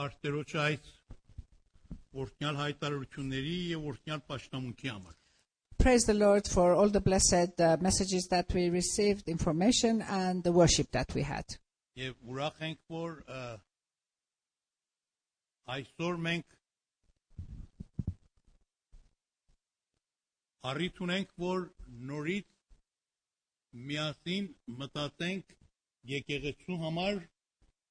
Պարտերոջ այս որտնյալ հայտարարությունների եւ որտնյալ պաշտամունքի համար։ Praise the Lord for all the blessed uh, messages that we received, information, and the worship that we had. Եվ ուրախ ենք, որ ը, այսօր մենք առիթ ունենք, որ նորից միասին մտածենք եկեղեցու համար,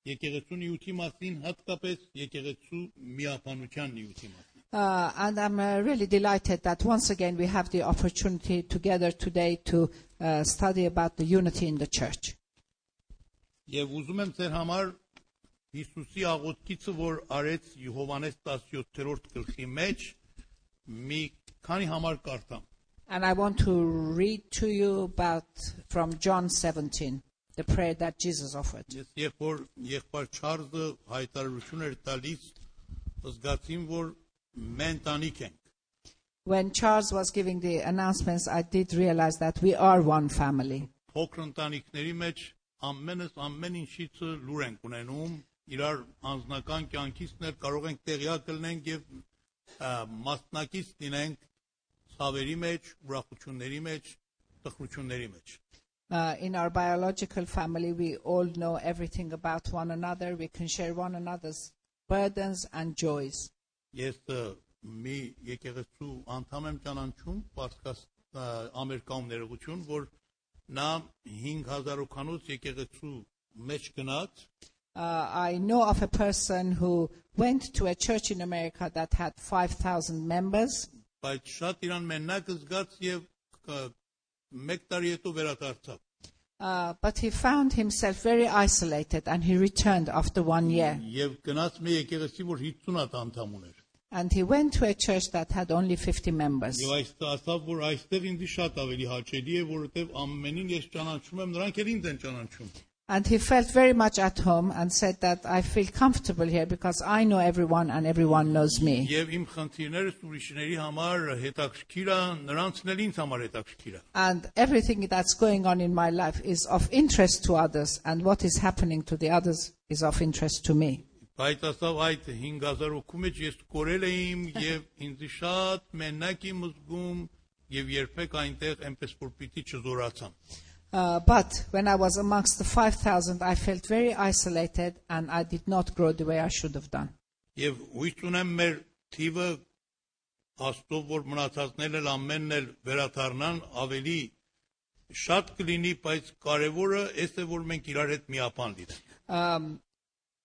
եկեղեցու նյութի մասին, հատկապես եկեղեցու միապանության նյութի մասին։ Uh, and I'm uh, really delighted that once again we have the opportunity together today to uh, study about the unity in the church. Եվ ուզում եմ ձեր համար Հիսուսի աղոթքիցը, որ արեց Հովանես 17-րդ գլխի մեջ, մի քանի համար կարդամ։ And I want to read to you about from John 17, the prayer that Jesus offered. Ես երբ որ եղբայր Չարլզը հայտարարություն էր տալիս, զգացին, որ մենք տանիք ենք։ When Charles was giving the announcements, I did realize that we are one family. Փոքր ընտանիքների մեջ ամենս ամեն ինչից լուր ենք ունենում, իրար անձնական կյանքից ներ կարող ենք տեղյակ լինենք եւ ա, մասնակից լինենք ցավերի մեջ, ուրախությունների մեջ, տխրությունների մեջ։ Uh, in our biological family, we all know everything about one another. We can share one another's burdens and joys. Ես ը, մի եկեղեցու անդամ եմ ճանաչում, Պարսկաս ը, Ամերիկայում ներողություն, որ նա 5000-ականոց եկեղեցու մեջ գնաց Uh, I know of a person who went to a church in America that had 5,000 members, բայց շատ իրան մենակ զգաց եւ uh, but he found himself very isolated and he returned after one year. And he went to a church that had only 50 members. Եվ այս ասավ, որ այստեղ ինձ շատ ավելի հաճելի է, որովհետև ամենին ես ճանաչում եմ, նրանք էլ ինձ են ճանաչում։ And he felt very much at home and said that I feel comfortable here because I know everyone and everyone knows me. Եվ իմ խնդիրներս ուրիշների համար հետաքրքիր է, նրանցն էլ ինձ համար հետաքրքիր է։ And everything that's going on in my life is of interest to others, and what is happening to the others is of interest to me. Բայց ասավ այդ 5000 հոգու մեջ ես կորել եմ եւ ինձ շատ մենակ եմ զգում եւ երբեք այնտեղ այնպես որ պիտի չզորացամ։ Uh, but when I was amongst the 5,000, I felt very isolated and I did not grow the way I should have done. Եվ հույս ունեմ մեր թիվը աստով որ մնացածներն էլ ամենն էլ վերաթարնան ավելի շատ կլինի, բայց կարևորը էս է որ մենք իրար հետ միապան լինենք։ Um,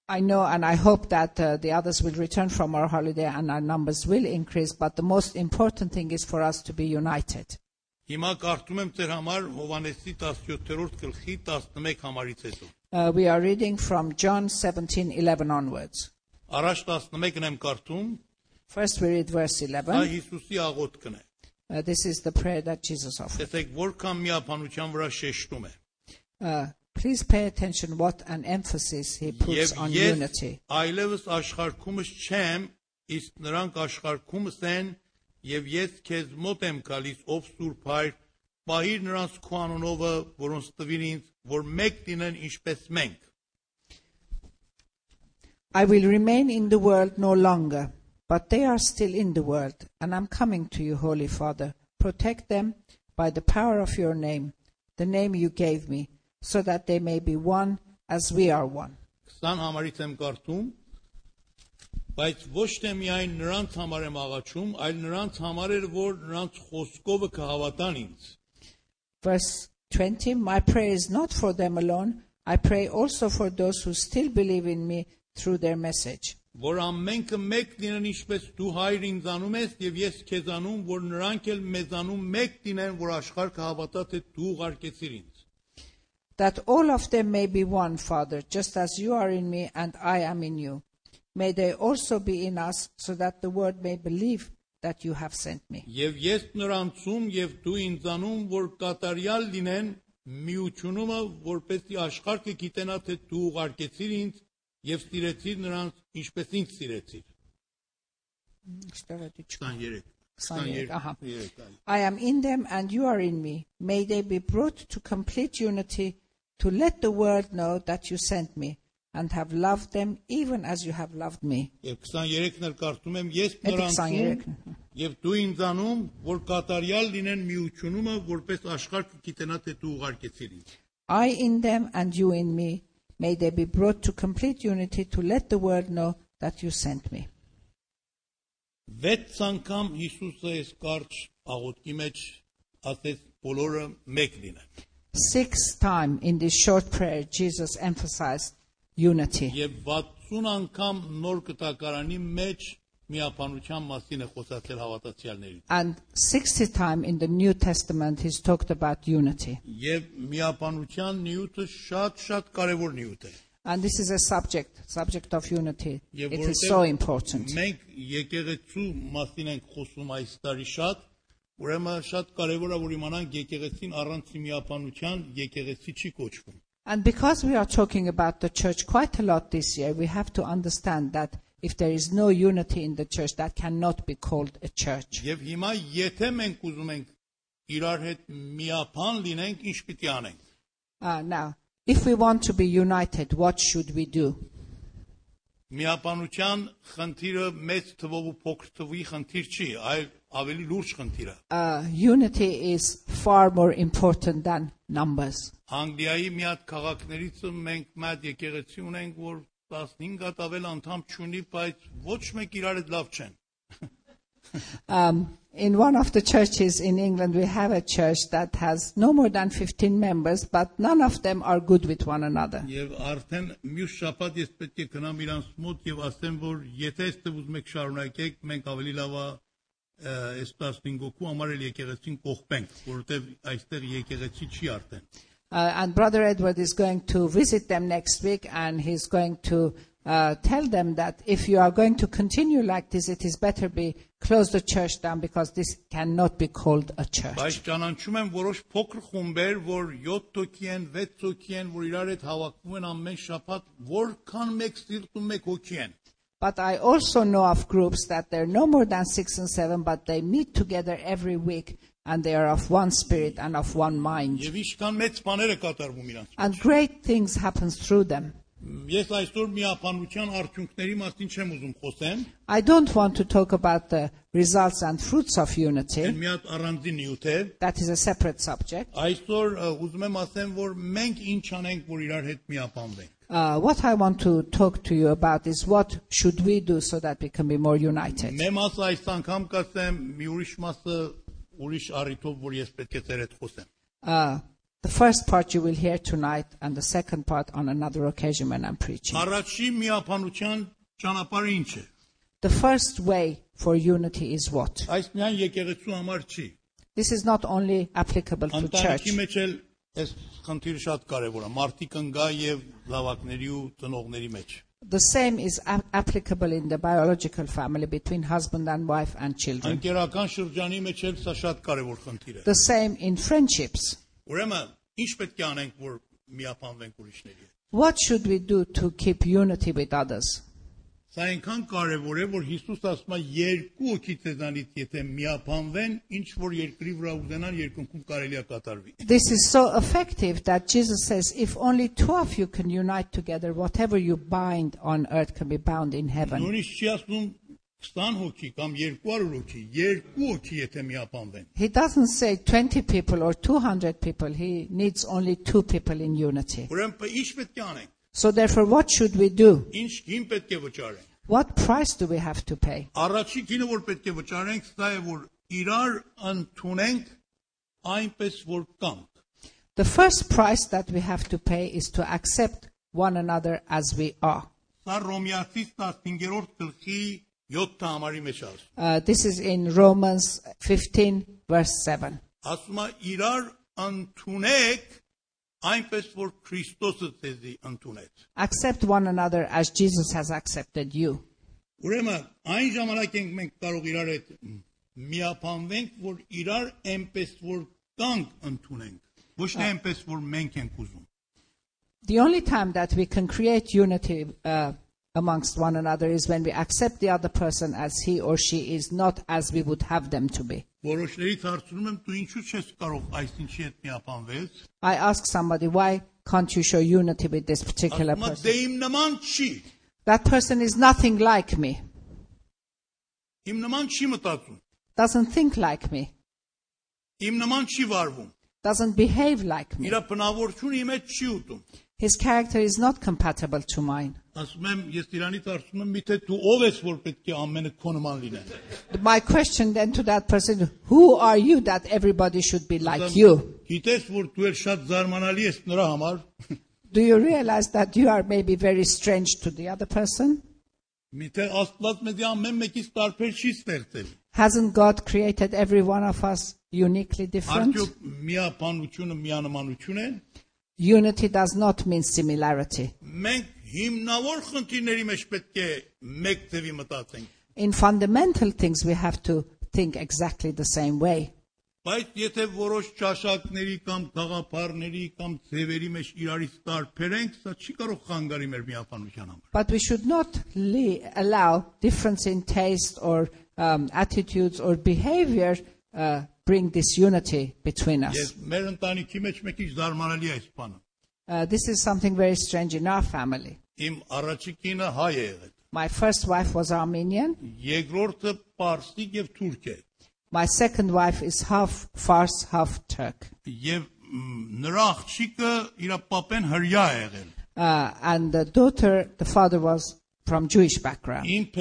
I know and I hope that uh, the others will return from our holiday and our numbers will increase, but the most important thing is for us to be united. Հիմա կարդում եմ ձեր համար Հովանեսի 17-րդ գլխի 11 համարից հետո։ Uh, we are reading from John 17:11 onwards. Առաջ 11-ն եմ կարդում, First, we read verse դա 11. Հիսուսի աղոթքն է։ Uh, this is the prayer that Jesus offered. Տեսեք որքան միապանության վրա շեշտում է։ Uh, please pay attention what an emphasis he puts Եվ on ես unity. այլևս աշխարհքումս չեմ, իսկ նրանք աշխարհքումս են, եւ ես քեզ մոտ եմ գալիս, ով Սուրբ Հայր, պահիր նրանց քո անունովը, որոնց տվին ինձ, որ մեկ լինեն ինչպես մենք։ I will remain in the world no longer, but they are still in the world, and I'm coming to you, Holy Father. Protect them by the power of your name, the name you gave me, so that they may be one as we are one. 20 համարից եմ կարդում, բայց ոչ թե միայն նրանց համար եմ աղաչում, այլ նրանց համար էր, որ նրանց խոսքովը կհավատան ինձ։ Verse 20 My prayer is not for them alone, I pray also for those who still believe in me through their message. որ ամենքը մեկ լինեն ինչպես դու հայր ինձանում ես եւ ես քեզանում որ նրանք էլ մեզանում մեկ լինեն որ աշխարհը հավատա թե դու ուղարկեցիր ինձ that all of them may be one, Father, just as you are in me and I am in you. May they also be in us, so that the world may believe that you have sent me. եւ ես նրանցում եւ դու ինձանում որ կատարյալ լինեն միությունումը որպեսզի աշխարհը գիտենա թե դու ուղարկեցիր ինձ եւ սիրեցիր նրանց ինչպես ինձ սիրեցիր 23 23, ահա։ 23 այլ։ I am in them and you are in me. May they be brought to complete unity to let the world know that you sent me. and have loved them even as you have loved me. Եվ 23-ն էլ կարդում եմ ես Էդ նրանցում 23-ն։ եւ դու ինձանում որ կատարյալ լինեն միությունումը որպես աշխարհ կգիտենա թե դու ուղարկեցիր ինձ I in them and you in me, may they be brought to complete unity to let the world know that you sent me. Վեց անգամ Հիսուսը այս կարճ աղոթքի մեջ ասեց բոլորը մեկ լինեն Sixth time in this short prayer, Jesus emphasized unity. եւ 60 անգամ նոր կտակարանի մեջ միապանության մասին է խոսացել հավատացյալներին And 60 time in the New Testament, he's talked about unity. եւ միապանության նյութը շատ-շատ կարեւոր նյութ է And this is a subject, subject of unity. Եվ It is so important. Մենք եկեղեցու մասին ենք խոսում այս տարի շատ, ուրեմն շատ կարևոր է որ իմանանք եկեղեցին առանց միապանության եկեղեցի չի կոչվում։ And because we are talking about the church quite a lot this year, we have to understand that if there is no unity in the church, that cannot be called a church. Եվ հիմա եթե մենք ուզում ենք իրար հետ միապան լինենք, ինչ պիտի անենք։ Uh, now, if we want to be united, what should we do? Միապանության խնդիրը մեծ թվով ու փոքր թվի խնդիր չի, այլ ավելի լուրջ խնդիր է։ Uh, unity is far more important than numbers. Անգլիայի մի հատ քաղաքներից մենք մատ եկեղեցի ունենք, որ 15 հատ ավել անդամ չունի, բայց ոչ մեկ իրար հետ լավ չեն։ Um, in one of the churches in England, we have a church that has no more than 15 members, but none of them are good with one another. Եվ արդեն մյուս շաբաթ ես պետք է գնամ իրանց մոտ եւ ասեմ, որ եթե այստեղ ուզում եք շարունակեք, մենք ավելի լավ է ը, այս 15 հոգու համար էլ եկեղեցին կողպենք, որովհետեւ այստեղ եկեղեցի չի արդեն։ Uh, and Brother Edward is going to visit them next week, and he's going to uh, tell them that if you are going to continue like this, it is better be close the church down because this cannot be called a church. Բայց ճանաչում եմ որոշ փոքր խումբեր, որ 7 հոգի են, 6 հոգի են, որ իրար հետ հավաքվում են ամեն շաբաթ, որքան մեկ սիրտ ու մեկ հոգի են։ But I also know of groups that they're no more than six and seven, but they meet together every week and they are of one spirit and of one mind. And great things happen through them. I don't want to talk about the results and fruits of unity. That is a separate subject. Այսօր ը, ուզում եմ ասեմ, որ մենք ինչ անենք, որ իրար հետ միապանվենք։ Uh, what I want to talk to you about is what should we do so that we can be more united. Մե մասը այս անգամ կասեմ, մի ուրիշ մասը ուրիշ առիթով, որ ես պետք է ձեր հետ խոսեմ։ Uh, the first part you will hear tonight, and the second part on another occasion when I'm preaching. Առաջի միապանության ճանապարհը ինչ է։ The first way for unity is what? Այս միայն եկեղեցու համար չի։ This is not only applicable to church. Ընտանիքի մեջ էլ այս խնդիրը շատ կարևոր է։ Մարդիկ ընկա եւ զավակների ու ծնողների մեջ։ The same is a- applicable in the biological family between husband and wife and children. Ընկերական շրջանի մեջ էլ սա շատ կարևոր խնդիր է։ The same in friendships. Ուրեմն, ինչ պետք է անենք, որ միապանվենք ուրիշների հետ։ What should we do to keep unity with others? Սա այնքան կարևոր է, որ Հիսուս ասում է երկու հոգի ցեզանից եթե միապանվեն, ինչ որ երկրի վրա ուզենան, երկնքում կարելի է կատարվի։ This is so effective that Jesus says, if only two of you can unite together, whatever you bind on earth can be bound in heaven. Նույնիսկ չի ասում 20 հոգի կամ 200 հոգի, երկու հոգի եթե միապանվեն։ He doesn't say 20 people or 200 people. He needs only two people in unity. Ուրեմն પ- ինչ պետք է անենք։ So therefore, what should we do? Ինչ գին պետք է վճարենք։ What price do we have to pay? Առաջի գինը որ պետք է վճարենք, սա է որ իրար ընդունենք այնպես որ կանք։ The first price that we have to pay is to accept one another as we are. Սա Ռոմեացիս 15-րդ գլխի 7 համարի մեջ է ասում։ Uh, this is in Romans 15, verse 7. Ասում է իրար ընդունեք այնպես որ Քրիստոսը ձեզի ընդունեց։ Accept one another as Jesus has accepted you. Ուրեմն այն ժամանակ ենք մենք կարող իրար հետ միապանվենք, որ իրար այնպես որ կանք ընդունենք, ոչ թե այնպես որ մենք ենք ուզում։ The only time that we can create unity uh, amongst one another is when we accept the other person as he or she is, not as we would have them to be. I ask somebody, why can't you show unity with this particular person? That person is nothing like me. Doesn't think like me. Doesn't behave like me. His character is not compatible to mine. Ասում եմ, ես Իրանից ասում եմ, միթե դու ով ես որ պետք է ամենը քո նման լինեն։ My question then to that person, who are you that everybody should be like you? Գիտես որ դու էլ շատ զարմանալի ես նրա համար։ Do you realize that you are maybe very strange to the other person? Միթե Աստված մեզ ամեն մեկից տարբեր չի ստեղծել։ Hasn't God created every one of us uniquely different? Արդյոք միապանությունը միանմանություն է։ Unity does not mean similarity. Մենք հիմնավոր խնդիրների մեջ պետք է մեկ ձևի մտածենք։ In fundamental things, we have to think exactly the same way. Բայց եթե որոշ ճաշակների կամ գաղափարների կամ ձևերի մեջ իրարից տարբերենք, սա չի կարող խանգարի մեր միապանության համար։ But we should not le- allow difference in taste or um, attitudes or behavior uh, bring disunity between us. Ես մեր ընտանիքի մեջ մեկ ինչ զարմանալի է այս բանը։ uh, this is something very strange in our family. Իմ հայ է եղել։ My first wife was Armenian. Երկրորդը պարսիկ եւ թուրք է։ My second wife is half Fars, half Turk. Եվ նրա աղջիկը իր պապեն է եղել։ and the daughter, the father was from Jewish background. Իմ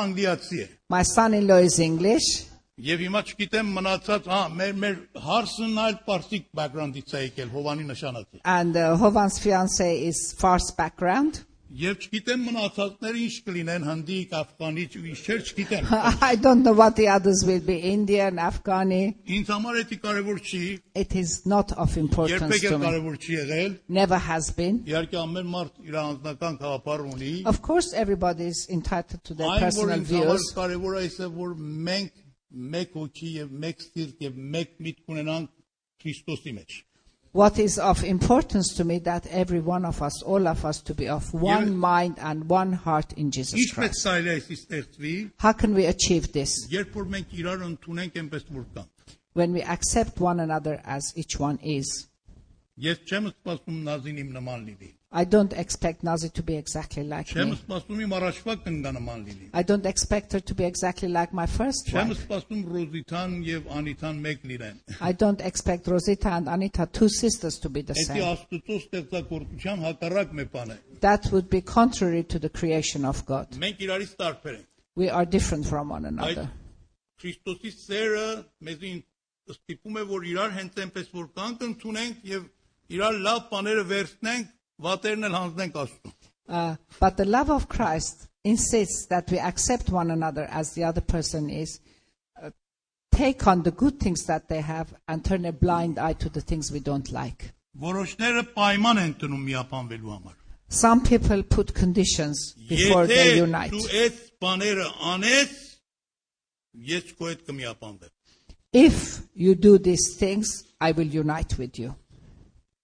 անգլիացի է։ My son-in-law is English. Եվ հիմա չգիտեմ մնացած, հա, մեր մեր հարսն այլ պարսիկ background-ից է եկել, Հովանի նշանացի։ And uh, Hovan's fiance is Fars background. Եվ չգիտեմ մնացածները ինչ կլինեն, հնդիկ, աֆղանի, ինչեր չգիտեմ։ I don't know what the others will be, Indian, Afghani. Ինձ համար դա կարևոր չի, It is not of importance երբեք to էլ me. կարևոր չի եղել։ Never has been. Իհարկե ամեն մարդ իր անձնական գաղափար ունի։ Of course, everybody is entitled to their Այն որ personal ինձ համար views. կարևոր է այսը որ մենք մեկ հոգի եւ մեկ սիրտ եւ մեկ միտք ունենանք Քրիստոսի մեջ։ What is of importance to me that every one of us, all of us, to be of one Yeah. mind and one heart in Jesus Ինչպես Christ. կարելի է այսի ստեղծվի, How can we achieve this? երբ որ մենք իրար ընդունենք այնպես որ կան։ When we accept one another as each one is. Ես չեմ սպասում Նազին իմ նման լինի։ I don't expect Nazi to be exactly like Չեմ me. սպասում իմ առաջվա կնգա նման լինի։ I don't expect her to be exactly like my first Չեմ wife. սպասում Ռոզիթան եւ Անիթան մեկ լինեն։ I don't expect Rosita and Anita, two sisters, to be the Դա same. Աստծո ստեղծագործության հակառակ մի բան է։ That would be contrary to the creation of God. Մենք իրարից տարբեր ենք։ We are different from one Այդ another. Քրիստոսի սերը մեզին ստիպում է որ իրար հենց այնպես որ կանք ընդունենք եւ իրար լավ բաները վերցնենք, վատերն էլ հանձնենք Աստծուն։ Uh, but the love of Christ insists that we accept one another as the other person is, uh, take on the good things that they have, and turn a blind eye to the things we don't like. Որոշները պայման են տնում միապանվելու համար։ Some people put conditions before Եթե they unite. դու այս բաները անես, ես քո հետ կմիապանվեմ։ If you do these things, I will unite with you.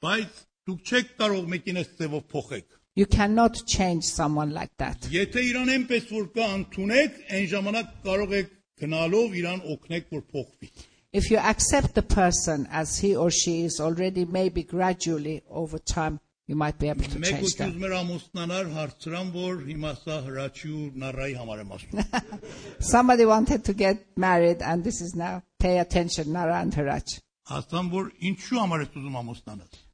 Բայց դուք չեք կարող մեկին այս ձևով փոխեք։ You cannot change someone like that. Եթե իրան այնպես որ կա ընդունեք, այն ժամանակ կարող եք գնալով իրան օգնեք որ փոխվի։ If you accept the person as he or she is already, maybe gradually over time, you might be able to Մեկ change ուղի them. ուզում էր ամուսնանալ հարցրան, որ հիմա սա հրաչի ու նարայի համար եմ ասում։ Somebody wanted to get married, and this is now pay attention, Nara and Haraj. Ասամ, որ ինչու համար ես ուզում ամուսնանալ։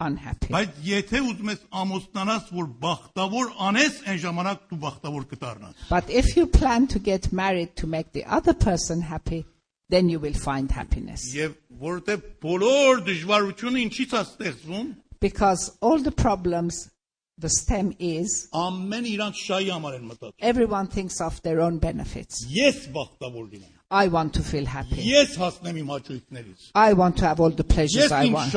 unhappy. Բայց եթե ուզում ես ամուսնանալ, որ բախտավոր անես, այն ժամանակ դու բախտավոր կդառնաս։ But if you plan to get married to make the other person happy, then you will find happiness. Եվ որովհետև բոլոր դժվարությունը ինչից է ստեղծվում, Because all the problems, the stem is ամեն իրանց շահի համար են մտածում։ everyone thinks of their own benefits. Ես բախտավոր լինեմ։ I want to feel happy. Ես հասնեմ իմ հաճույքներից։ I want to have all the pleasures Ես I իմ want.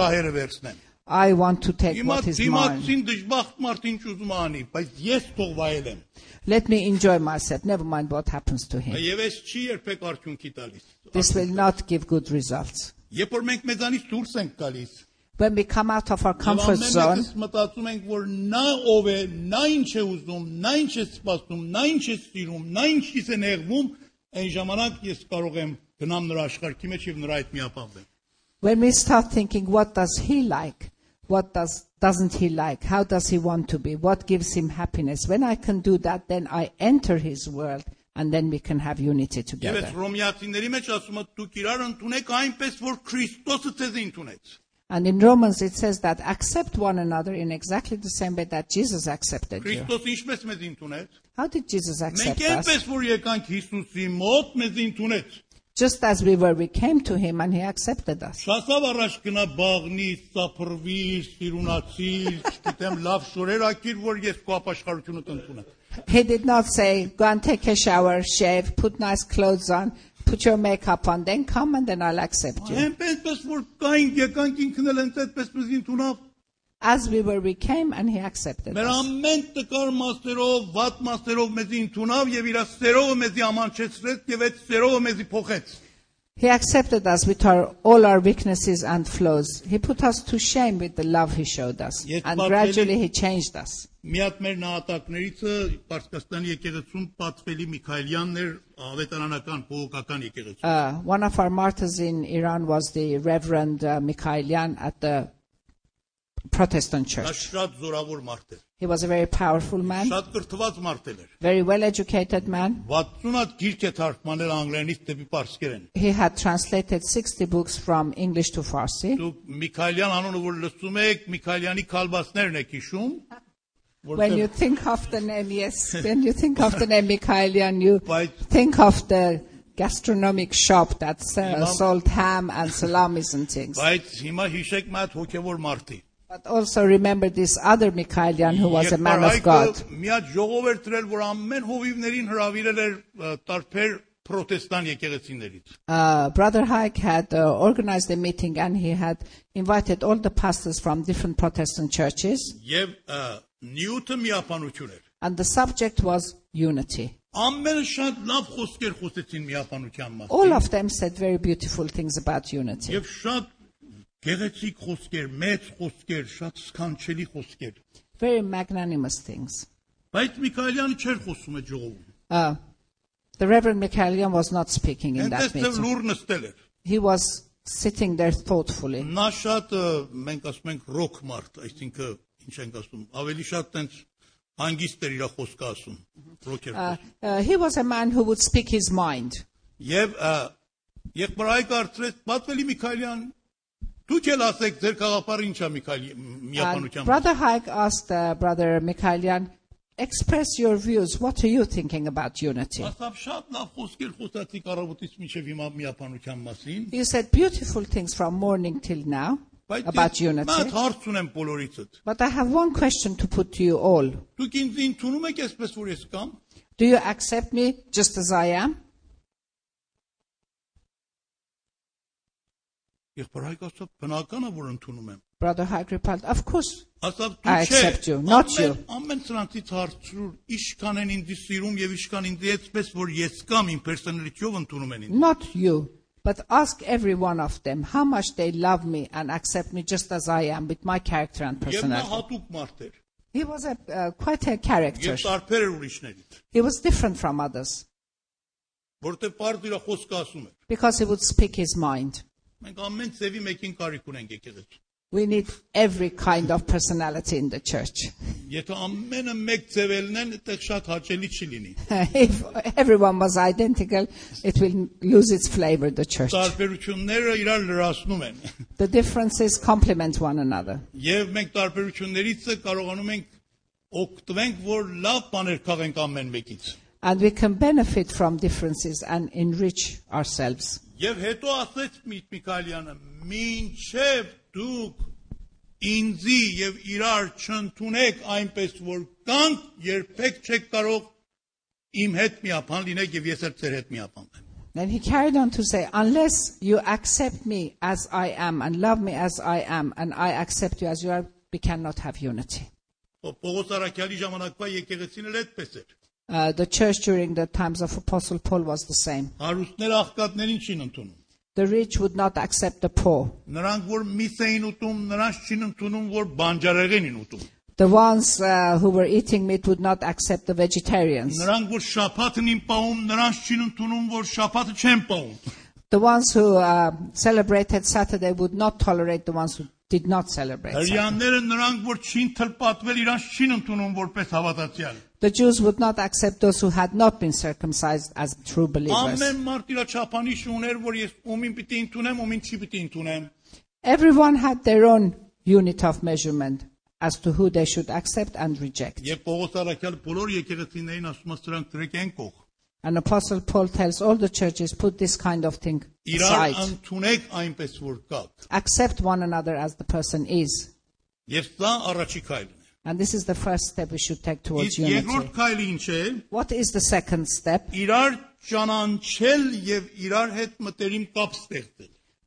շահերը վերցնեմ։ I want to take Հիմա what is mine. դիմացին դժբախտ մարդ ինչ ուզում է անի, բայց ես թող վայելեմ։ Let me enjoy myself. Never mind what happens to him. Եվ այս չի երբեք արդյունքի տալիս։ This will not give good results. Երբ որ մենք մեզանից դուրս ենք գալիս, When we come out of our Եվ comfort ամեն zone, մեկս մտածում ենք, որ նա ով է, նա ինչ է ուզում, նա ինչ է սպասում, նա ինչ է սիրում, նա ինչից է նեղվում, այն ժամանակ ես կարող եմ գնամ նրա աշխարհի մեջ եւ նրա հետ միապահվեմ։ when we start thinking, what does he like? What does, doesn't he like? How does he want to be? What gives him happiness? When I can do that, then I enter his world and then we can have unity Եվ together. այս Ռոմեացիների մեջ ասում է դուք իրար ընդունեք այնպես, որ Քրիստոսը ձեզ ընդունեց։ And in Romans it says that accept one another in exactly the same way that Jesus accepted you. Քրիստոսը ինչպես մեզ ընդունեց։ How did Jesus accept Մենք us? այնպես որ եկանք Հիսուսի մոտ մեզ ընդունեց։ Just as we were, we came to him and he accepted us. Շասավ առաջ գնա բաղնի, սափրվի, սիրունացի, չգիտեմ, լավ շորեր ակիր, որ ես քո ապաշխարությունը կընդունեմ։ He did not say, go and take a shower, shave, put nice clothes on, put your makeup on, then come and then I'll accept you. Այնպես որ կային եկանք ինքն էլ հենց այդպես մեզ ընդունավ։ As we were, we came and he accepted Մեր us. ամեն տկար մասերով, վատ մասերով մեզ ընդունավ եւ իր սերով մեզի ամանչեցրեց եւ այդ սերով մեզի փոխեց։ He accepted us with our, all our weaknesses and flaws. He put us to shame with the love he showed us. Yes, And but gradually really- he changed us. Մի հատ մեր նահատակներիցը Պարսկաստանի եկեղեցում պատվելի Միքայելյանն էր, ավետարանական փողոքական եկեղեցու։ Uh, one of our martyrs in Iran was the Reverend uh, Mikhailian at the Protestant church. He was a very powerful man. Very well educated man. He had translated 60 books from English to Farsi. When you think of the name, yes, when you think of the name Mikhailian, you think of the gastronomic shop that sells salt uh, sold ham and salamis and things. But also remember this other Mikhailian who was a man of God. Uh, Brother Haig had uh, organized a meeting and he had invited all the pastors from different Protestant churches. And the subject was unity. All of them said very beautiful things about unity. գեղեցիկ խոսքեր, մեծ խոսքեր, շատ սքանչելի խոսքեր։ Very magnanimous things. Բայց Միքայելյանը չէր խոսում այդ ժողովում։ Uh, the Reverend Mikhailian was not speaking in that Այնտեղ դեռ meeting. լուր նստել էր։ He was sitting there thoughtfully. Նա շատ ը, մենք ասում ենք ռոք մարդ, այսինքն ինչ ենք ասում, ավելի շատ տենց հանգիստ էր իր խոսքը ասում։ Ռոքեր։ Uh, uh, he was a man who would speak his mind. Եվ ը, եղբայրայ կարծրեց Պատվելի Միքայելյան Brother Haig asked uh, Brother Mikhailian, express your views. What are you thinking about unity? You said beautiful things from morning till now about unity. But I have one question to put to you all. Do you accept me just as I am? Եղբայր Հայկաստան բնական է որ ընդունում եմ։ Brother Haig of course. I accept you, not you. Ամեն սրանից հարցրու, ինչքան են ինձ սիրում եւ ինչքան ինձ էսպես որ ես կամ իմ personality-ով ընդունում են ինձ։ Not you, but ask every one of them how much they love me and accept me just as I am with my character and personality. He was a uh, quite a character. He was different from others. Because he would speak his mind. We need every kind of personality in the church. if everyone was identical, it will lose its flavor, the church. the differences complement one another. And we can benefit from differences and enrich ourselves. Եվ հետո ասեց Միտ Միքայելյանը. «Մինչև դուք ինձի եւ իրար չընդունեք այնպես որ կանք, երբեք չեք կարող իմ հետ միապան լինեք եւ ես էլ ձեր հետ միապանվեմ»։ Then he carried on to say, Unless you accept me as I am and love me as I am, and I accept you as you are, we cannot have unity. Ո- Պողոս Արաքյալի ժամանակվա եկեղեցին էլ այդպես էր։ Uh, the church during the times of Apostle Paul was the same. Հարուստները աղքատներին չին ընդունում։ The rich would not accept the poor. Նրանք որ միս էին ուտում, նրանց չին ընդունում, որ բանջարեղեն են ուտում։ The ones uh, who were eating meat would not accept the vegetarians. Նրանք որ շապաթն են պահում, նրանց չին ընդունում, որ շապաթը չեն պահում։ The ones who uh, celebrated Saturday would not tolerate the ones who did not celebrate. The Jews would not accept those who had not been circumcised as true believers. Everyone had their own unit of measurement as to who they should accept and reject. And Apostle Paul tells all the churches put this kind of thing aside. Accept one another as the person is. And this is the first step we should take towards unity. What is the second step?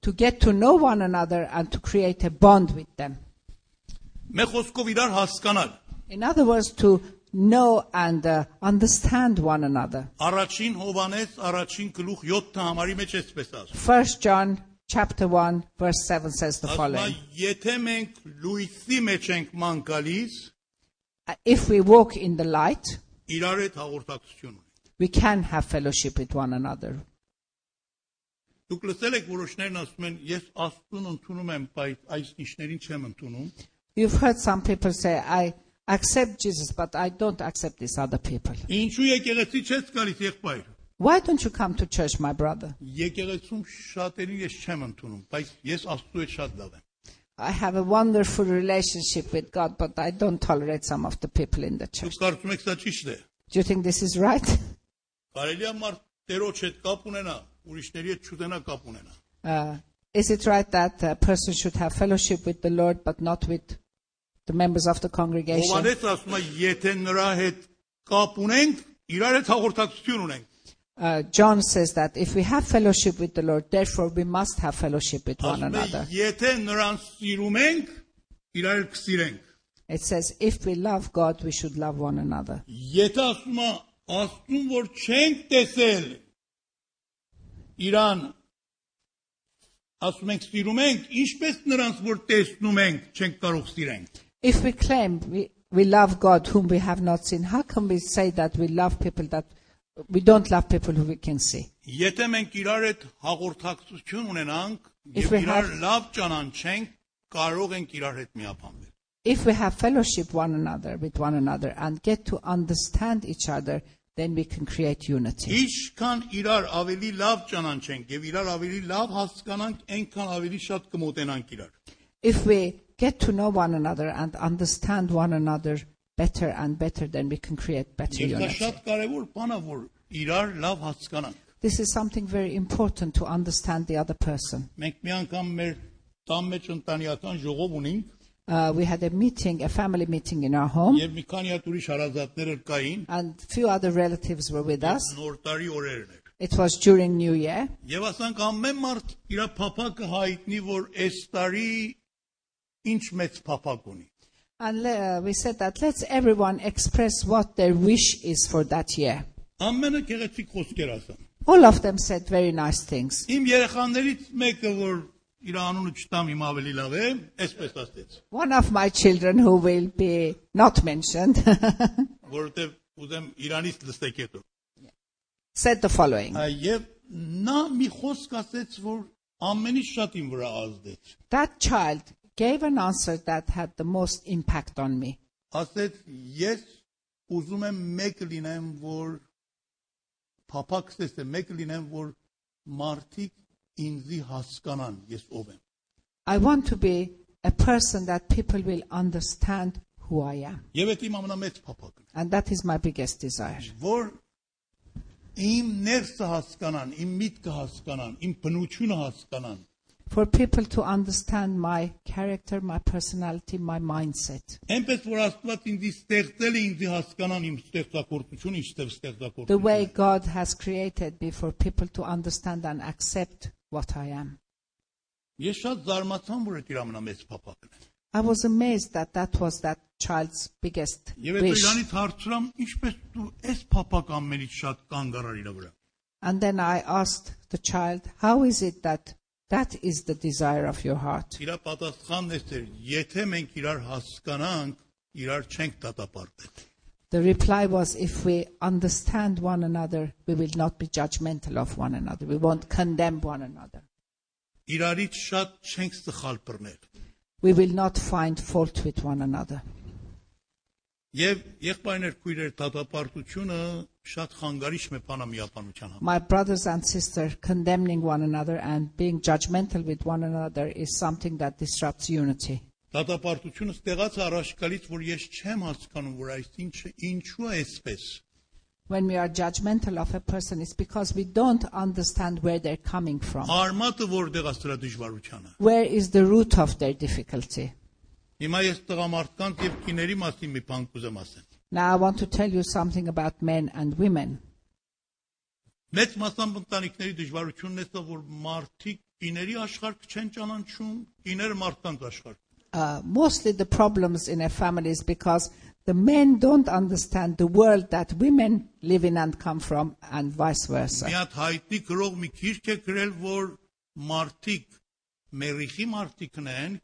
To get to know one another and to create a bond with them. In other words, to know and uh, understand one another. Առաջին Հովանես առաջին գլուխ 7 համարի մեջ էսպես ասում։ First John chapter 1 verse 7 says the Ասում է, following. եթե մենք լույսի մեջ ենք ման գալիս, Uh, If we walk in the light, իրար հետ հաղորդակցություն ունենք։ we can have fellowship with one another. Դուք լսել եք որոշներն ասում են, ես Աստծուն ընդունում եմ, բայց այս ինչներին չեմ ընդունում։ You've heard some people say, I accept Jesus, but I don't accept these other people. Ինչու եկեղեցի չես գալիս եղբայր։ Why don't you come to church, my brother? Եկեղեցում շատերին ես չեմ ընդունում, բայց ես Աստծու հետ շատ լավ եմ։ I have a wonderful relationship with God, but I don't tolerate some of the people in the church. Դուք կարծում եք սա ճիշտ է։ Do you think this is right? Կարելի է մարդ Տերոջ հետ կապ ունենա, ուրիշների հետ չուտենա կապ ունենա։ Uh, is it right that a person should have fellowship with the Lord, but not with the members of the congregation? Հովանես ասում է, եթե նրա հետ կապ ունենք, իրար հետ հաղորդակցություն ունենք։ Uh, John says that if we have fellowship with the Lord, therefore we must have fellowship with one Ասում է, another. եթե նրան սիրում ենք, իրար հետ կսիրենք։ It says, if we love God, we should love one another. Եթե ասում է, Աստուն որ չենք տեսել, Իրան ասում ենք սիրում ենք, ինչպես նրանց որ տեսնում ենք, չենք կարող սիրենք։ If we claim we, we love God whom we have not seen, how can we say that we love people that we don't love people who we can see? Եթե մենք իրար հետ հաղորդակցություն ունենանք If եւ we իրար have- լավ ճանաչենք, կարող ենք իրար հետ միապանվել։ If we have fellowship one another with one another and get to understand each other, then we can create unity. Ինչքան իրար ավելի լավ ճանաչենք եւ իրար ավելի լավ հասկանանք, այնքան ավելի շատ կմոտենանք իրար։ If we get to know one another and understand one another better and better, then we can create better unity. This is something very important to understand the other person. Uh, we had a meeting, a family meeting in our home. And few other relatives were with us. It was during New Year. Ինչ մեծ փափակ ունի։ And uh, we said that let's everyone express what their wish is for that year. Ամենը գեղեցիկ խոսքեր ասան։ All of them said very nice things. Իմ երեխաներից մեկը որ իր անունը չտամ իմ ավելի լավ է, այսպես ասեց, One of my children, who will be not mentioned, որովհետև ուզեմ Իրանից լսեք հետո։ said the following Եվ նա մի խոսք ասեց, որ ամենից շատ իմ վրա ազդեց։ That child gave an answer that had the most impact on me. Ասեց, ես ուզում եմ մեկ լինեմ, որ փափակս է, մեկ լինեմ, որ մարդիկ ինձի հասկանան, ես ով եմ։ I want to be a person that people will understand who I am. Եվ այդ իմ ամենամեծ փափակն է, And that is my biggest desire. որ իմ ներսը հասկանան, իմ միտքը հասկանան, իմ բնությունը հասկանան, for people to understand my character, my personality, my mindset. The way God has created me for people to understand and accept what I am. I was amazed that that was that child's biggest wish. And then I asked the child, how is it that that is the desire of your heart? Իր պատասխանն էս էր. Եթե մենք իրար հասկանանք, իրար չենք դատապարտել։ The reply was, If we understand one another, we will not be judgmental of one another. We won't condemn one another. Իրարից շատ չենք սխալ բռնել։ We will not find fault with one another. Եվ եղբայրներ քույրեր դատապարտությունը շատ խանգարիչ է բանամիապանության համար։ My brothers and sisters condemning one another and being judgmental with one another is something that disrupts unity. Դատապարտությունը ստեղած առաջկալից, որ ես չեմ հասկանում, որ այս ինչը ինչու է այսպես։ When we are judgmental of a person, it's because we don't understand where they're coming from. Արմատը որտեղ է սրա դժվարությանը։ Where is the root of their difficulty? Հիմա ես տղամարդկանց եւ կիների մասին մի բան կուզեմ ասեմ։ Now, I want to tell you something about men and women. Մեծ մասամբ ընտանիքների դժվարությունն է սա, որ մարդիկ կիների աշխարհ չեն ճանաչում, կիները մարդկանց աշխարհ։ Uh, mostly the problems in a family is because the men don't understand the world that women live in and come from, and vice versa. Մի հատ հայտնի գրող մի քիրք է գրել, որ մարդիկ մերիխի մարդիկն են, կիները Վենուսի կիները։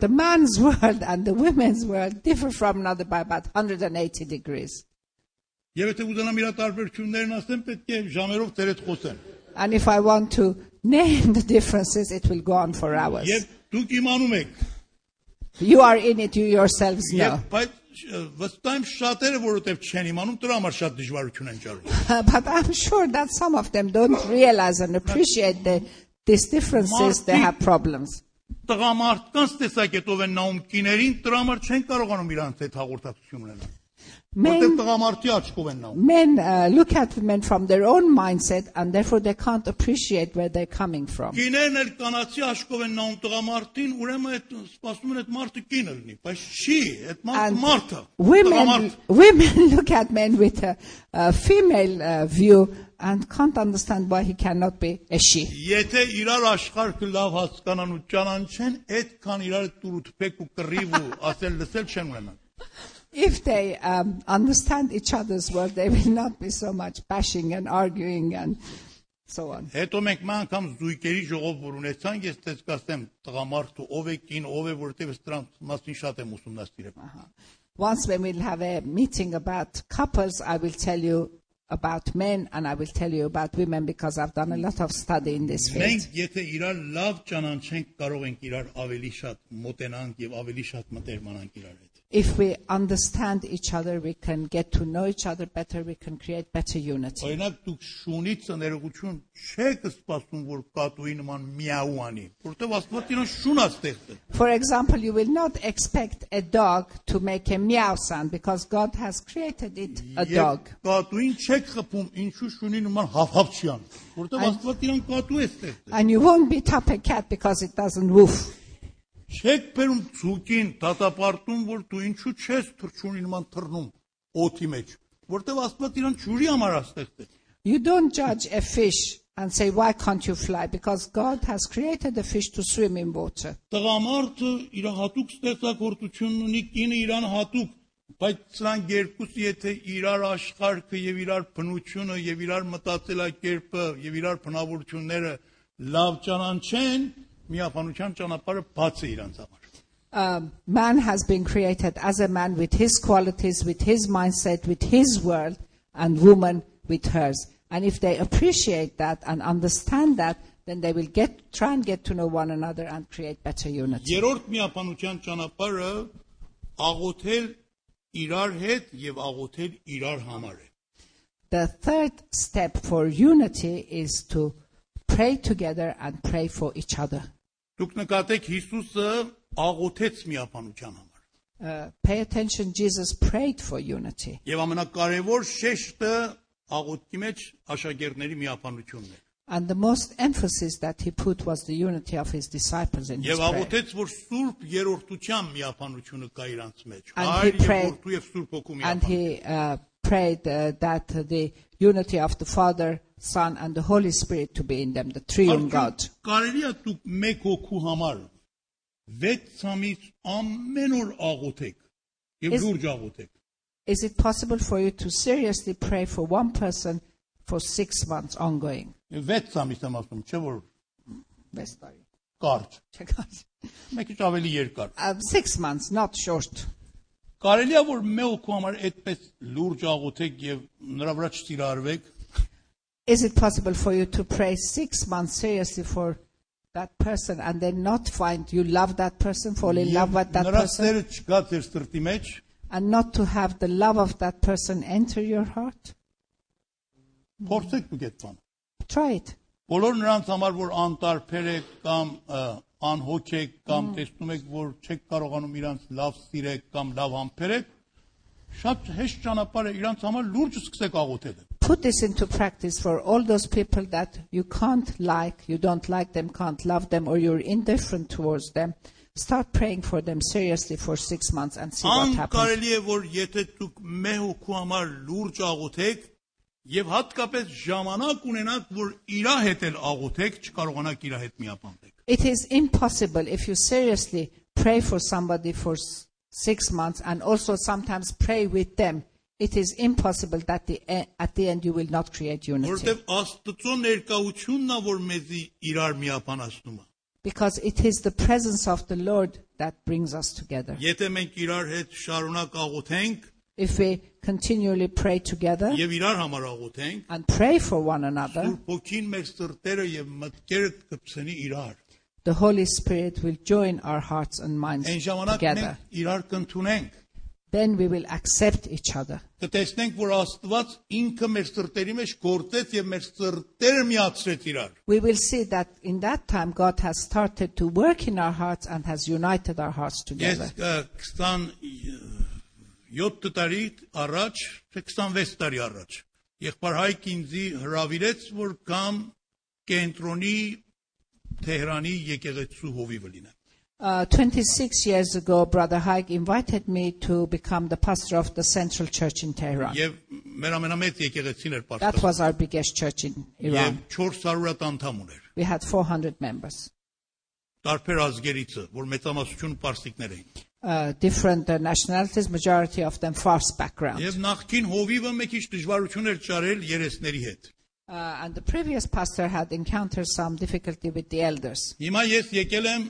The man's world and the women's world differ from another by about 180 degrees. And if I want to name the differences, it will go on for hours. You are in it, you yourselves know. but I'm sure that some of them don't realize and appreciate the these differences, they have problems. Տղամարդկանց տեսակետով են նայում կիներին, դրա համար չեն կարողանում իրանց հետ հաղորդակցություն ունենալ։ Men, Որտեղ տղամարդի աչքով են նայում։ men uh, look at women from their own mindset and therefore they can't appreciate where they're coming from. Կիներն էլ կանացի աչքով են նայում տղամարդին, ուրեմն այդ սպասում են այդ մարդը կինը լինի, բայց չի, այդ մարդը And մարդը։ women, տղամարդ։ women look at men with a, a female uh, view and can't understand why he cannot be a she. Եթե իրար աշխարհը լավ հասկանան ու ճանաչեն, այդքան իրար տուրութպեք ու կռիվ ու ասել լսել չեն ունենա։ if they um, understand each other's work, they will not be so much bashing and arguing and so on. Հետո մենք ման կամ զույգերի ժողով որ ես դες կասեմ ով է ով է, մասին շատ եմ ուսումնասիրել։ Once when we'll have a meeting about couples, I will tell you about men and I will tell you about women because I've done a lot of study in this field. Մենք եթե իրար լավ ճանաչենք, կարող ենք իրար ավելի շատ մոտենանք եւ ավելի շատ մտերմանանք իրար If we understand each other, we can get to know each other better, we can create better unity. Օրինակ դուք շունից ներողություն չեք սպասում, որ կատուի նման միաու անի, որտեվ Աստված իրան շուն է ստեղծել։ For example, you will not expect a dog to make a meow sound because God has created it a dog. կատուին չեք խփում, ինչու շունի նման հավ-հավ չի անում, որտեվ Աստված իրան կատու է ստեղծել։ And you won't beat up a cat because it doesn't woof. Չեք բերում ցուկին դատապարտում, որ դու ինչու չես թրջունի նման թռնում օթի մեջ, որտեվ Աստված իրան ջուրի համար է ստեղծել։ You don't judge a fish and say, why can't you fly? Because God has created the fish to swim in water. Տղամարդը իր հատուկ ստեղծագործությունն ունի, կինը իրան հատուկ, բայց սրանք երկուսը եթե իրար աշխարհը եւ իրար բնությունը եւ իրար մտածելակերպը եւ իրար բնավորությունները լավ ճանաչեն, միապանության ճանապարհը բաց է իրանց համար։ Um, man has been created as a man with his qualities, with his mindset, with his world, and woman with hers. And if they appreciate that and understand that, then they will get try and get to know one another and create better unity. Երրորդ միապանության ճանապարհը աղոթել իրար հետ եւ աղոթել իրար համար է։ The third step for unity is to pray together and pray for each other. Դուք նկատեք Հիսուսը աղոթեց միապանության համար։ Uh, pay attention, Jesus prayed for unity. Եվ ամենակարևոր շեշտը աղոթքի մեջ աշակերտների միապանությունն է։ And the most emphasis that he put was the unity of his disciples in his Եվ prayer. աղոթեց, որ Սուրբ երրորդության միապանությունը կա իրանց մեջ։ And Հայր Որդու եւ Սուրբ Հոգու And միապանություն։ he uh, prayed uh, that the unity of the Father, Son, and the Holy Spirit to be in them, the triune God. Կարելի է դուք մեկ հոգու համար 6 ամիս ամեն օր աղոթեք եւ Is- լուրջ աղոթեք։ Is it possible for you to seriously pray for one person for six months ongoing? 6 ամիս եմ ասում, չէ՞ որ Vestari. կարճ։ Check out. Մեկ քիչ ավելի երկար։ Um, six months, not short. Կարելի է որ մեկ հոգու համար այդպես լուրջ աղոթեք եւ նրա վրա չտիրարվեք։ Is it possible for you to pray six months seriously for that person and then not find you love that person, fall in love with that նրա person, սերը չկա ձեր սրտի մեջ, and not to have the love of that person enter your heart? փորձեք դուք այդ բանը։ Try it. Բոլոր նրանց համար, որ անտարբեր եք կամ ը, անհոգ եք կամ տեսնում եք, որ չեք կարողանում իրանց լավ սիրեք կամ լավ համբերեք, շատ հեշտ ճանապարհ է իրանց համար լուրջ սկսեք աղոթել։ Put this into practice for all those people that you can't like, you don't like them, can't love them, or you're indifferent towards them. Start praying for them seriously for six months and see what happens. Անկարելի է, որ եթե դուք մեկ հոգու համար լուրջ աղոթեք եւ հատկապես ժամանակ ունենաք, որ իրա հետ էլ աղոթեք, չկարողանաք իրա հետ միապանվել։ It is impossible if you seriously pray for somebody for six months and also sometimes pray with them. It is impossible that the at the end you will not create unity. Because it is the presence of the Lord that brings us together. If we continually pray together and pray for one another, Սուրբ ոգին մեր սրտերը եւ մտքերը կպցնի իրար։ the Holy Spirit will join our hearts and minds Այն ժամանակ together. մենք իրար կընդունենք։ Then we will accept each other. Կտեսնենք, որ Աստված ինքը մեր սրտերի մեջ գործեց եւ մեր սրտերը միացրեց իրար։ We will see that in that time God has started to work in our hearts and has united our hearts Ես together. ը, 27 տարի առաջ, թե 26 տարի առաջ, եղբայր Հայկ ինձի հրավիրեց, որ կամ կենտրոնի Թեհրանի եկեղեցու հովիվը լինեմ։ Uh, 26 years ago, Brother Haig invited me to become the pastor of the Central Church in Tehran. Եվ մեր ամենամեծ եկեղեցին էր That was our biggest church in Եվ Iran. 400 հատ անդամ ուներ։ We had 400 members, Տարբեր ազգերիցը, որ մեծամասնություն պարսիկներ էին։ uh, different uh, nationalities, majority of them Fars background. Եվ նախքին հովիվը մի քիչ դժվարություն էր ճարել երեսների հետ։ Uh, and the previous pastor had encountered some difficulty with the elders. Հիմա ես եկել եմ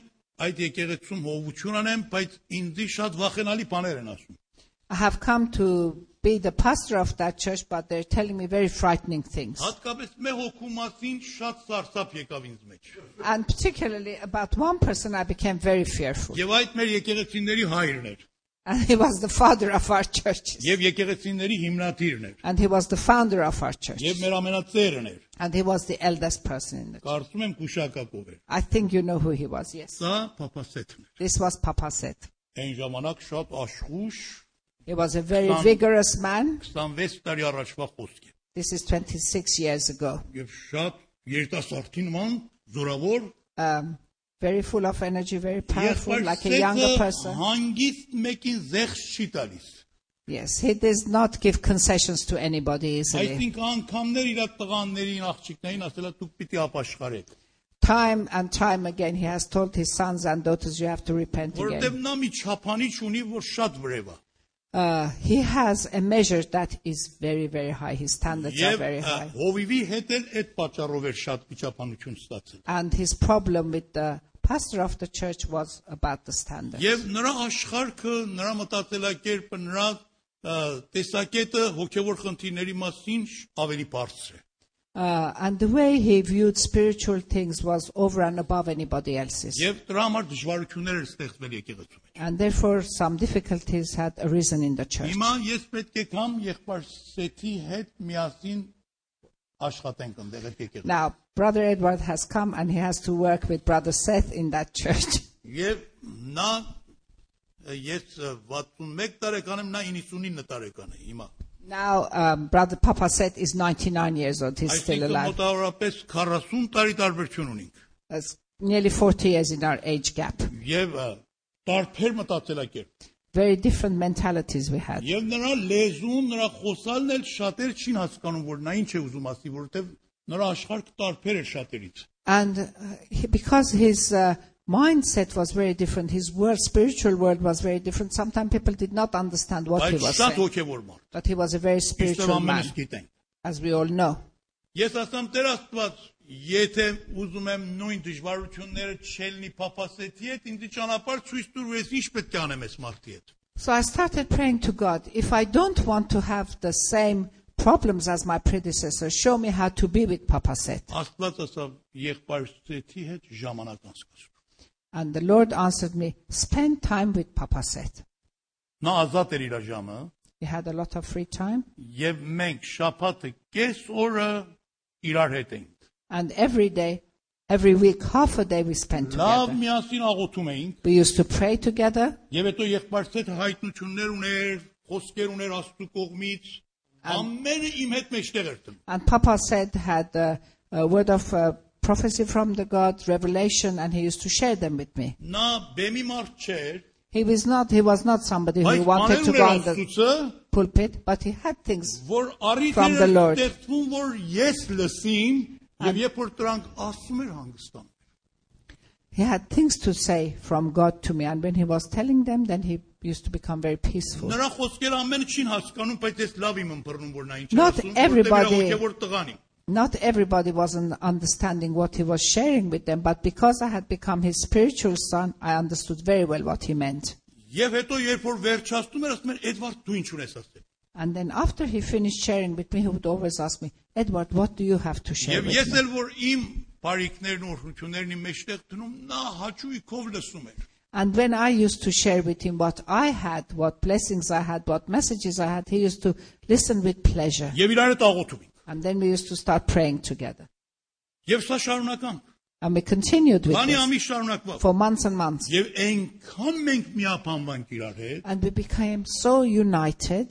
այդ եկեղեցում հովություն անեմ, բայց ինձի շատ վախենալի բաներ են ասում։ I have come to be the pastor of that church, but they're telling me very frightening things. Հատկապես մեր հոգու մասին շատ սարսափ եկավ ինձ մեջ։ And particularly about one person, I became very fearful. Եվ այդ մեր եկեղեցիների հայրն էր, and he was the father of our churches. And he was the founder of our church. And he was the eldest person in the church. I think you know who he was, yes. This was Papa Seth. Այն He was a very vigorous man. This is 26 years ago. Um, very full of energy, very powerful, եղբայր like a younger սեծը person. հանգիստ մեկին զեղչ չի տալիս։ Yes, he does not give concessions to anybody easily. Այսինքն անգամներ իր տղաներին, աղջիկներին ասելա դուք պիտի ապաշխարեք, Time and time again, he has told his sons and daughters, you have to repent որովհետև again. նա մի չափանիչ ունի, որ շատ վրև է։ Uh, he has a measure that is very, very high. His standards are Եվ very ա, high. հովիվի հետ էլ այդ պատճառով էր շատ վիճապանություն ստացել։ And his problem with the pastor of the church was about the standards. Եվ նրա աշխարհքը, նրա մտածելակերպը, նրա ա, տեսակետը հոգևոր խնդիրների մասին շ- ավելի բարձր է։ Uh, and the way he viewed spiritual things was over and above anybody else's. Եվ դրա համար դժվարություններ էր ստեղծվել եկեղեցու մեջ։ And therefore, some difficulties had arisen in the church. Հիմա ես պետք է կամ եղբայր Սեթի հետ միասին աշխատենք այնտեղ այդ եկեղեցու։ Now, Brother Edward has come and he has to work with Brother Seth in that church. Եվ նա ը, ես ը, 61 տարեկան եմ, նա 99 տարեկան է հիմա։ Now, um, Brother Papa Seth is 99 years old. He's still Այսինքն alive. մոտավորապես 40 տարի տարբերություն ունենք։ That's nearly 40 years in our age gap. Եվ ը, տարբեր մտածելակերպ։ Very different mentalities we had. Եվ նրա լեզուն, նրա խոսալն էլ շատեր չին հասկանում, որ նա ինչ է ուզում ասի, որովհետև նրա աշխարհը տարբեր է շատերից։ And uh, he, because his uh, mindset was very different, his world, spiritual world was very different. Sometimes people did not understand what he Բայց was շատ saying. հոգևոր մարդ։ But he was a very Իսկ spiritual man, ամենից գիտենք։ as we all know. Ես ասամ Տեր Աստված, եթե ուզում եմ նույն դժվարությունները չելնի փափասեցի հետ, ինձ ճանապարհ ցույց տուր, ու ես ինչ պետք է անեմ այս մարդի հետ։ So I started praying to God, if I don't want to have the same problems as my predecessor. Show me how to be with Papa Seth. And the Lord answered me, spend time with Papa Seth. He had a lot of free time. And every day Every week half a day we spent together. We used to pray together. And, Papa Seth had a, a word of uh, prophecy from the God, revelation, and he used to share them with me. He was not he was not somebody who wanted to go on the pulpit, but he had things from the Lord. And, he had things to say from God to me. And when he was telling them, then he used to become very peaceful. Not everybody. Not everybody was understanding what he was sharing with them, but because I had become his spiritual son, I understood very well what he meant. And then after he finished sharing with me, he would always ask me, Edward, what do you have to share with me? And when I used to share with him what I had, what blessings I had, what messages I had, he used to listen with pleasure. And then we used to start praying together. And we continued with this for months and months. And we became so united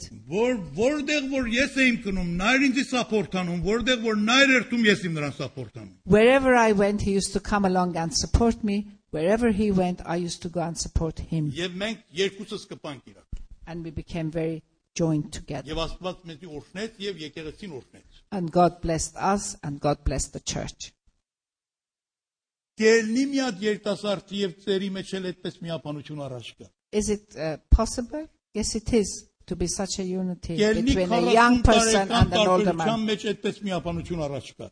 Wherever I went, he used to come along and support me. Wherever he went, I used to go and support him. And we became very joined together. And God blessed us and God blessed the church. Գելնի մի հատ երիտասարդի եւ ծերի մեջ էլ այդպես միապանություն առաջ կա։ Is it uh, possible? Yes, it is to be such a unity between a young 40 person and an older man. տարբերության մեջ այդպես միապանություն առաջ կա։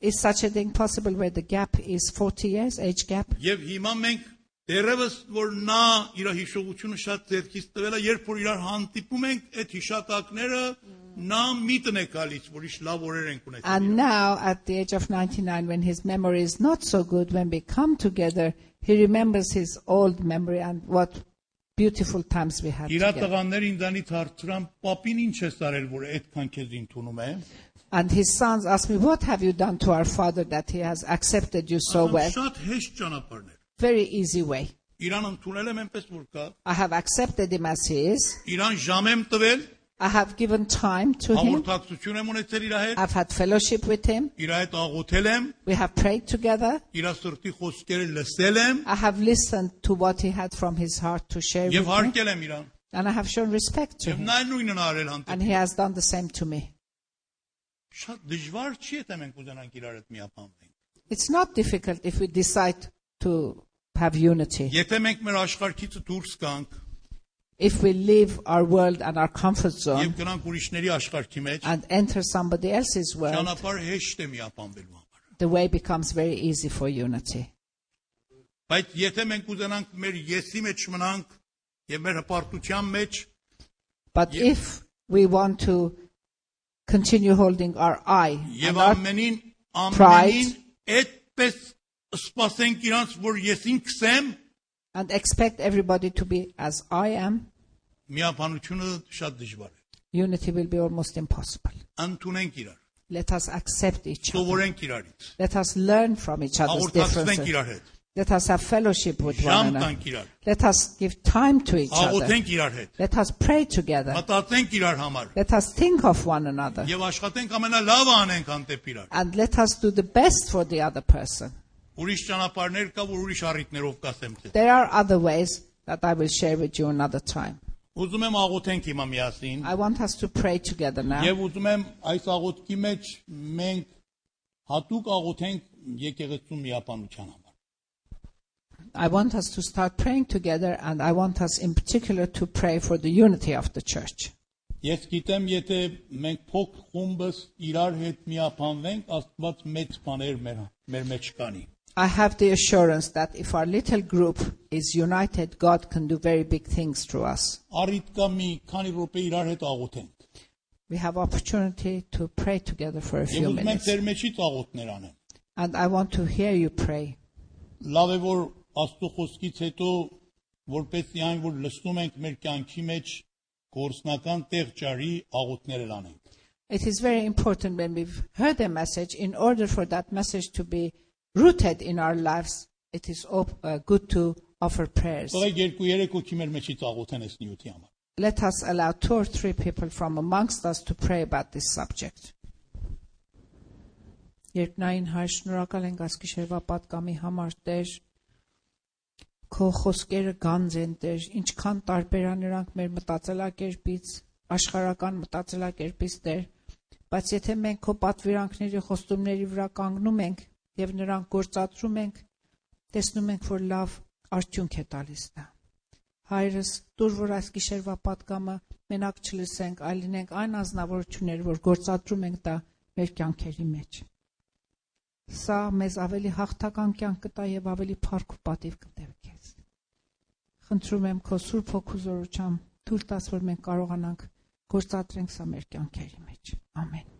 Is such a thing possible where the gap is 40 years, age gap? Եվ հիմա մենք դերևս որ նա իր հիշողությունը շատ ձեռքից տվել է, երբ որ իրար հանդիպում ենք, այդ հիշատակները նա And now, at the age of 99, when his memory is not so good, when we come together, he remembers his old memory and what beautiful times we had together. And his sons ask me, what have you done to our father that he has accepted you so well? Very easy way. I have accepted him as he is. Իրան ժամ եմ տվել, I have given time to him. հաղորդակցություն եմ ունեցել իր հետ, I've had fellowship with him. իր հետ աղոթել եմ, We have prayed together. իր սրտի խոսքերը լսել եմ I have listened to what he had from his heart to share եւ with me. հարգել եմ իրան։ And I have shown respect to Եվ him. նա էլ նույնն ա արել հանդեպ։ And he has done the same to me. Շատ դժվար չի եթե մենք ուզենանք իրար հետ միապանվենք։ It's not difficult if we decide to have unity. Եթե մենք մեր աշխարհքից դուրս գանք if we leave our world and our comfort zone and enter somebody else's world, the way becomes very easy for unity. But if we want to continue holding our eye and our pride, And expect everybody to be as I am. Unity will be almost impossible. Let us accept each other. Let us learn from each other's differences. Let us have fellowship with one another. Let us give time to each other. Let us pray together. Let us think of one another. And let us do the best for the other person. There are other ways that I will share with you another time. Ուզում եմ աղոթենք հիմա միասին I want us to pray together now. եւ ուզում եմ այս աղոթքի մեջ մենք հատուկ աղոթենք եկեղեցու միապանության համար։ I want us to start praying together and I want us in particular to pray for the unity of the church. Ես գիտեմ, եթե մենք փոքր խումբս իրար հետ միապանվենք, Աստված մեծ բաներ մեր մեր մեջ կանի։ I have the assurance that if our little group is united, God can do very big things through us. Առիթ կա մի քանի րոպե իրար հետ աղոթենք։ We have opportunity to pray together for a Եվ few ուզում եմ minutes. ձեր մեջից աղոթներ անեմ։ And I want to hear you pray. Լավ է որ Աստծո խոսքից հետո որպեսզի այն որ լսում ենք մեր կյանքի մեջ գործնական տեղ ճարի աղոթներ էլ անենք։ It is very important when we've heard a message, in order for that message to be rooted in our lives, it is uh, good to offer prayers. Let us allow two or three people from amongst us to pray about this subject. Երկնային հայր շնորհակալ ենք այս գիշերվա պատկամի համար Տեր քո խոսքերը գանձ են Տեր ինչքան տարբերան նրանք մեր մտածելակերպից աշխարհական մտածելակերպից Տեր բայց եթե մենք քո պատվիրանքների խոստումների վրա կանգնում ենք եւ նրանք գործադրում ենք տեսնում ենք որ լավ արդյունք է տալիս դա Հայրս, դուր որ այս գիշերվա պատկամը մենակ չլսենք, այլ լինենք այն ազնվորությունները, որ գործադրում ենք դա մեր կյանքերի մեջ։ Սա մեզ ավելի հաղթական կյանք կտա եւ ավելի փառք ու պատիվ կտեվ քեզ։ Խնդրում եմ քո Սուրբ Հոգու զորությամբ, թույլ տաս, որ մենք կարողանանք գործադրենք սա մեր կյանքերի մեջ։ Ամեն։